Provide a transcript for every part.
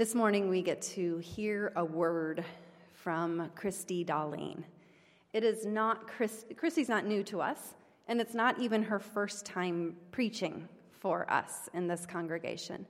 This morning, we get to hear a word from Christy Darlene. It is not, Chris, Christy's not new to us, and it's not even her first time preaching for us in this congregation.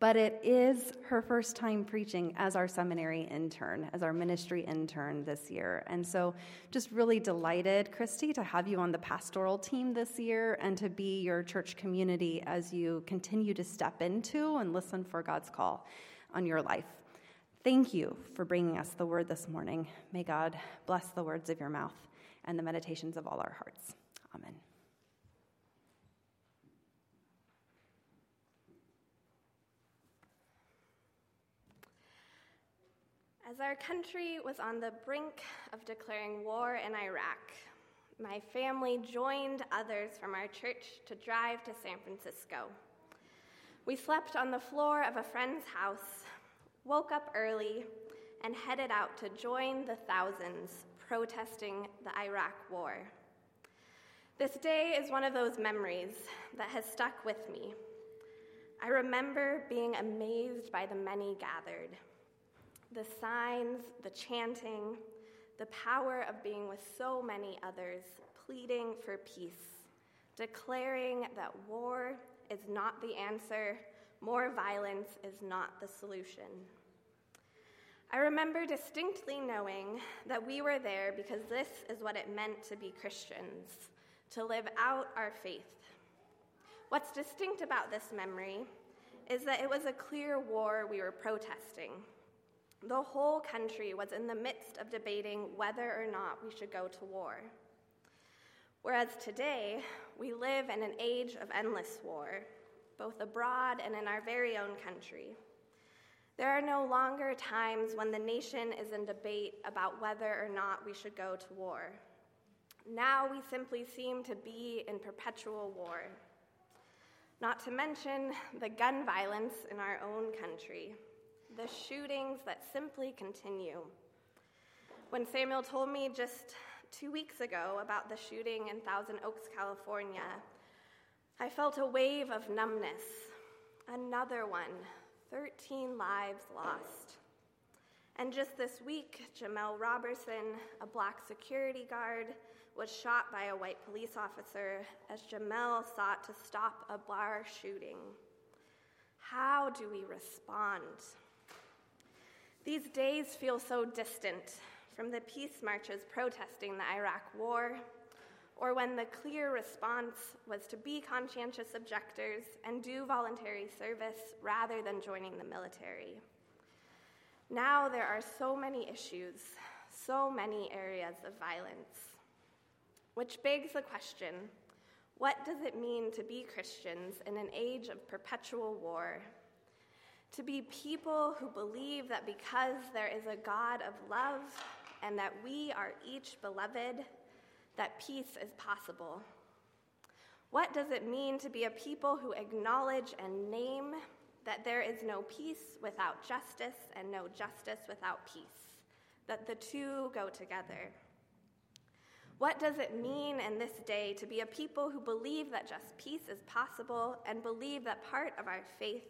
But it is her first time preaching as our seminary intern, as our ministry intern this year. And so, just really delighted, Christy, to have you on the pastoral team this year and to be your church community as you continue to step into and listen for God's call on your life. Thank you for bringing us the word this morning. May God bless the words of your mouth and the meditations of all our hearts. Amen. As our country was on the brink of declaring war in Iraq, my family joined others from our church to drive to San Francisco. We slept on the floor of a friend's house, woke up early, and headed out to join the thousands protesting the Iraq war. This day is one of those memories that has stuck with me. I remember being amazed by the many gathered the signs, the chanting, the power of being with so many others, pleading for peace, declaring that war is not the answer, more violence is not the solution. I remember distinctly knowing that we were there because this is what it meant to be Christians, to live out our faith. What's distinct about this memory is that it was a clear war we were protesting. The whole country was in the midst of debating whether or not we should go to war. Whereas today, we live in an age of endless war, both abroad and in our very own country. There are no longer times when the nation is in debate about whether or not we should go to war. Now we simply seem to be in perpetual war. Not to mention the gun violence in our own country the shootings that simply continue. When Samuel told me just two weeks ago about the shooting in Thousand Oaks, California, I felt a wave of numbness. Another one, 13 lives lost. And just this week, Jemel Roberson, a black security guard, was shot by a white police officer as Jemel sought to stop a bar shooting. How do we respond? These days feel so distant from the peace marches protesting the Iraq war, or when the clear response was to be conscientious objectors and do voluntary service rather than joining the military. Now there are so many issues, so many areas of violence, which begs the question what does it mean to be Christians in an age of perpetual war? to be people who believe that because there is a God of love and that we are each beloved, that peace is possible. What does it mean to be a people who acknowledge and name that there is no peace without justice and no justice without peace? That the two go together. What does it mean in this day to be a people who believe that just peace is possible and believe that part of our faith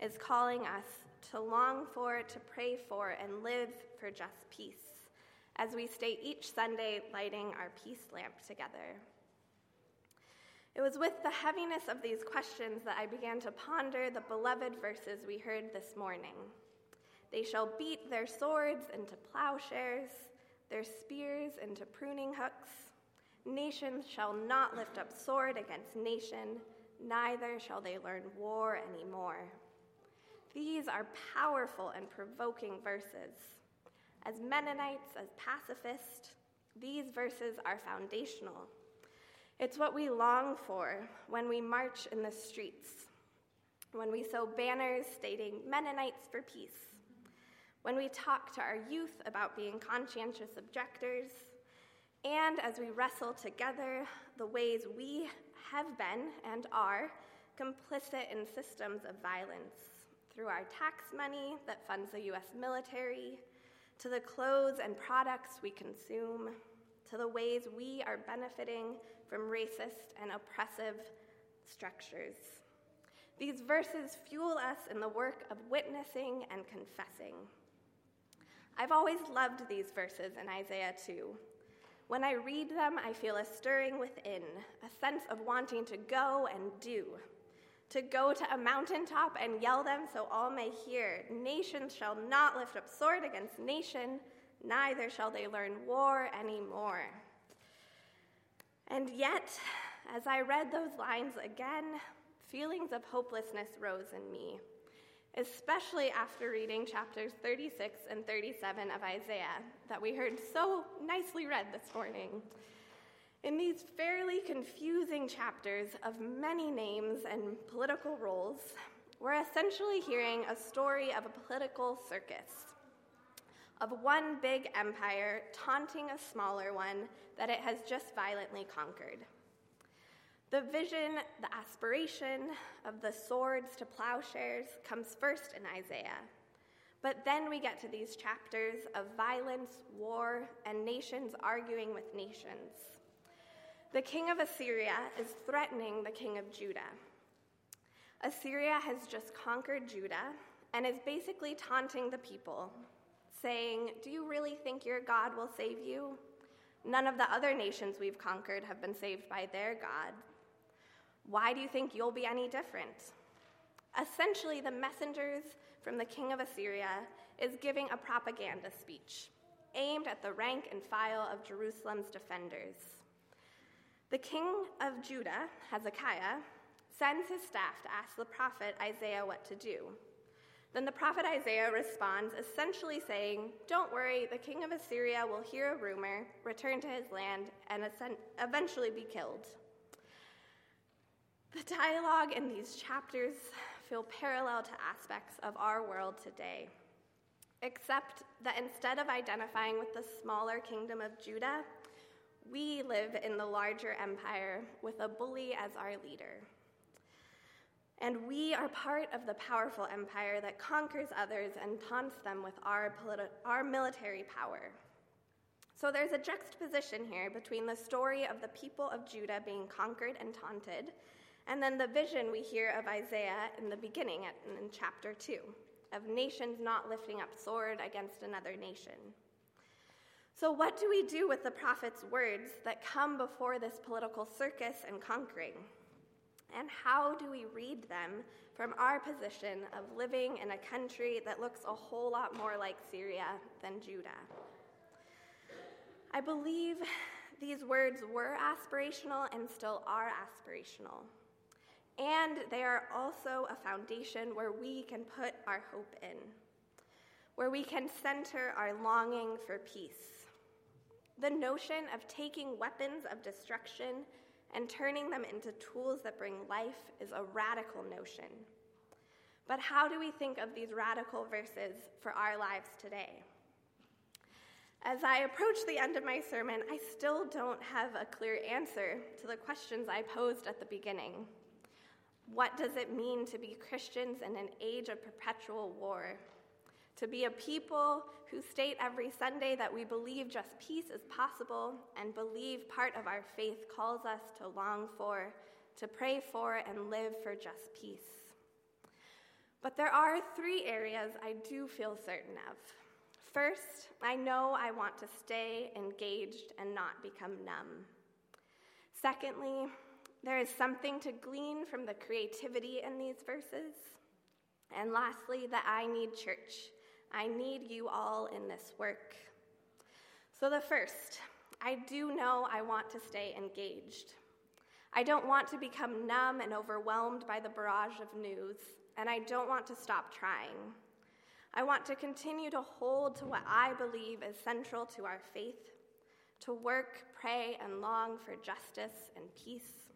is calling us to long for, to pray for, and live for just peace as we stay each Sunday lighting our peace lamp together. It was with the heaviness of these questions that I began to ponder the beloved verses we heard this morning. They shall beat their swords into plowshares, their spears into pruning hooks. Nations shall not lift up sword against nation, neither shall they learn war anymore. These are powerful and provoking verses. As Mennonites, as pacifists, these verses are foundational. It's what we long for when we march in the streets, when we sew banners stating Mennonites for peace, when we talk to our youth about being conscientious objectors, and as we wrestle together the ways we have been and are complicit in systems of violence through our tax money that funds the US military, to the clothes and products we consume, to the ways we are benefiting from racist and oppressive structures. These verses fuel us in the work of witnessing and confessing. I've always loved these verses in Isaiah 2. When I read them, I feel a stirring within, a sense of wanting to go and do, to go to a mountaintop and yell them so all may hear. Nations shall not lift up sword against nation, neither shall they learn war anymore. And yet, as I read those lines again, feelings of hopelessness rose in me, especially after reading chapters 36 and 37 of Isaiah that we heard so nicely read this morning. In these fairly confusing chapters of many names and political roles, we're essentially hearing a story of a political circus, of one big empire taunting a smaller one that it has just violently conquered. The vision, the aspiration of the swords to plowshares comes first in Isaiah. But then we get to these chapters of violence, war, and nations arguing with nations. The king of Assyria is threatening the king of Judah. Assyria has just conquered Judah and is basically taunting the people, saying, Do you really think your God will save you? None of the other nations we've conquered have been saved by their God. Why do you think you'll be any different? Essentially, the messengers from the king of Assyria is giving a propaganda speech aimed at the rank and file of Jerusalem's defenders. The king of Judah, Hezekiah, sends his staff to ask the prophet Isaiah what to do. Then the prophet Isaiah responds, essentially saying, Don't worry, the king of Assyria will hear a rumor, return to his land, and eventually be killed. The dialogue in these chapters feel parallel to aspects of our world today, except that instead of identifying with the smaller kingdom of Judah, we live in the larger empire with a bully as our leader. And we are part of the powerful empire that conquers others and taunts them with our, politi- our military power. So there's a juxtaposition here between the story of the people of Judah being conquered and taunted and then the vision we hear of Isaiah in the beginning, at, in chapter 2, of nations not lifting up sword against another nation. So, what do we do with the prophet's words that come before this political circus and conquering? And how do we read them from our position of living in a country that looks a whole lot more like Assyria than Judah? I believe these words were aspirational and still are aspirational. And they are also a foundation where we can put our hope in, where we can center our longing for peace. The notion of taking weapons of destruction and turning them into tools that bring life is a radical notion. But how do we think of these radical verses for our lives today? As I approach the end of my sermon, I still don't have a clear answer to the questions I posed at the beginning. What does it mean to be Christians in an age of perpetual war? To be a people who state every Sunday that we believe just peace is possible and believe part of our faith calls us to long for, to pray for, and live for just peace. But there are three areas I do feel certain of. First, I know I want to stay engaged and not become numb. Secondly, there is something to glean from the creativity in these verses. And lastly, that I need church. I need you all in this work. So, the first, I do know I want to stay engaged. I don't want to become numb and overwhelmed by the barrage of news, and I don't want to stop trying. I want to continue to hold to what I believe is central to our faith to work, pray, and long for justice and peace.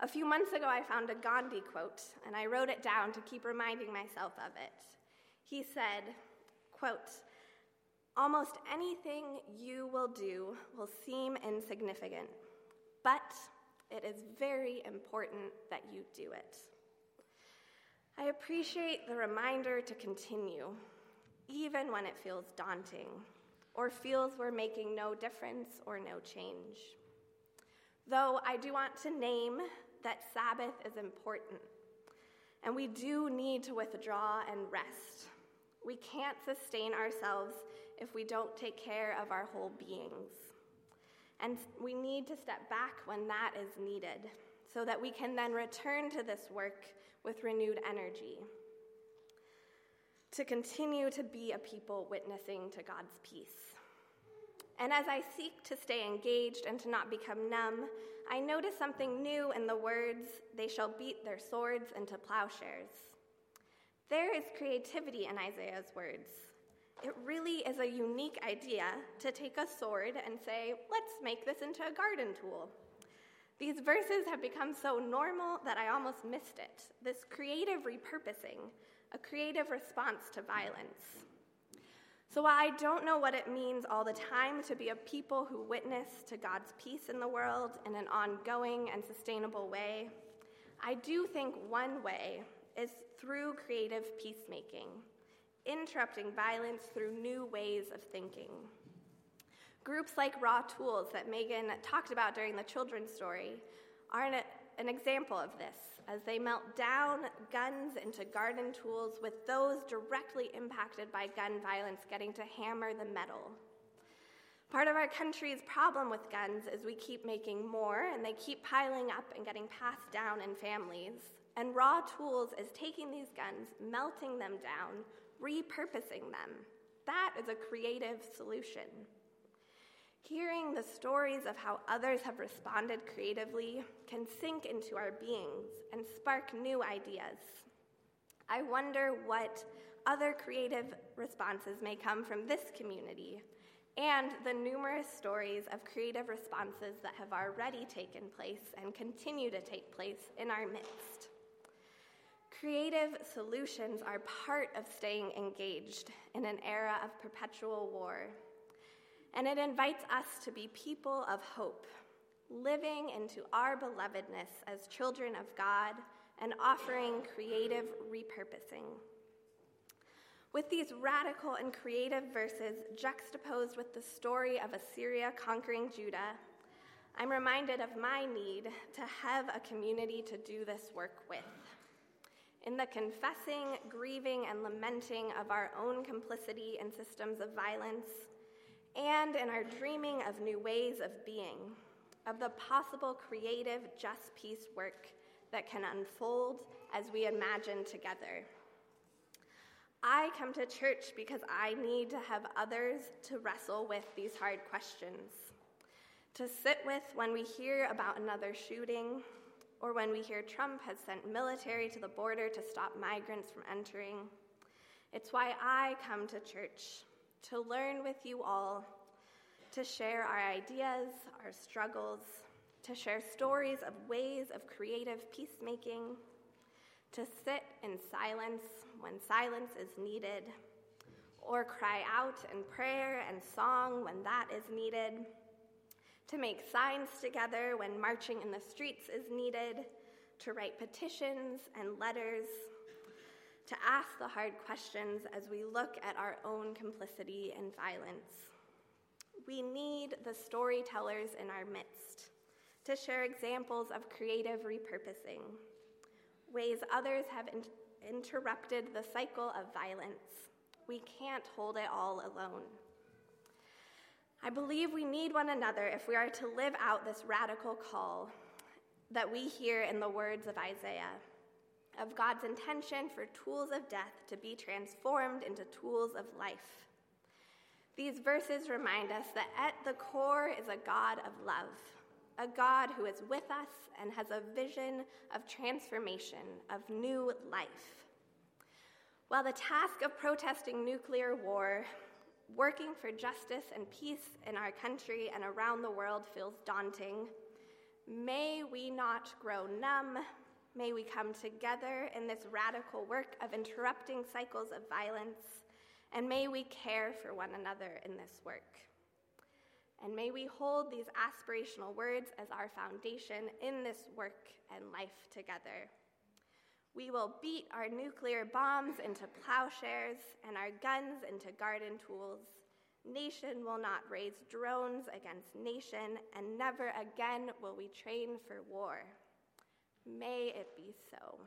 A few months ago, I found a Gandhi quote, and I wrote it down to keep reminding myself of it. He said, quote, Almost anything you will do will seem insignificant, but it is very important that you do it. I appreciate the reminder to continue, even when it feels daunting or feels we're making no difference or no change. Though I do want to name that Sabbath is important. And we do need to withdraw and rest. We can't sustain ourselves if we don't take care of our whole beings. And we need to step back when that is needed so that we can then return to this work with renewed energy. To continue to be a people witnessing to God's peace. And as I seek to stay engaged and to not become numb, I notice something new in the words, they shall beat their swords into plowshares. There is creativity in Isaiah's words. It really is a unique idea to take a sword and say, let's make this into a garden tool. These verses have become so normal that I almost missed it. This creative repurposing, a creative response to violence. So while I don't know what it means all the time to be a people who witness to God's peace in the world in an ongoing and sustainable way, I do think one way is through creative peacemaking interrupting violence through new ways of thinking. Groups like Raw Tools that Megan talked about during the children's story are an, an example of this as they melt down guns into garden tools with those directly impacted by gun violence getting to hammer the metal. Part of our country's problem with guns is we keep making more and they keep piling up and getting passed down in families. And Raw Tools is taking these guns, melting them down, repurposing them. That is a creative solution. Hearing the stories of how others have responded creatively can sink into our beings and spark new ideas. I wonder what other creative responses may come from this community and the numerous stories of creative responses that have already taken place and continue to take place in our midst. Creative solutions are part of staying engaged in an era of perpetual war. And it invites us to be people of hope, living into our belovedness as children of God and offering creative repurposing. With these radical and creative verses juxtaposed with the story of Assyria conquering Judah, I'm reminded of my need to have a community to do this work with in the confessing, grieving, and lamenting of our own complicity in systems of violence, and in our dreaming of new ways of being, of the possible creative, just peace work that can unfold as we imagine together. I come to church because I need to have others to wrestle with these hard questions, to sit with when we hear about another shooting or when we hear Trump has sent military to the border to stop migrants from entering. It's why I come to church, to learn with you all, to share our ideas, our struggles, to share stories of ways of creative peacemaking, to sit in silence when silence is needed, or cry out in prayer and song when that is needed to make signs together when marching in the streets is needed, to write petitions and letters, to ask the hard questions as we look at our own complicity and violence. We need the storytellers in our midst to share examples of creative repurposing, ways others have in- interrupted the cycle of violence. We can't hold it all alone. I believe we need one another if we are to live out this radical call that we hear in the words of Isaiah of God's intention for tools of death to be transformed into tools of life. These verses remind us that at the core is a God of love, a God who is with us and has a vision of transformation, of new life. While the task of protesting nuclear war working for justice and peace in our country and around the world feels daunting, may we not grow numb. May we come together in this radical work of interrupting cycles of violence, and may we care for one another in this work. And may we hold these aspirational words as our foundation in this work and life together. We will beat our nuclear bombs into plowshares and our guns into garden tools. Nation will not raise drones against nation, and never again will we train for war. May it be so.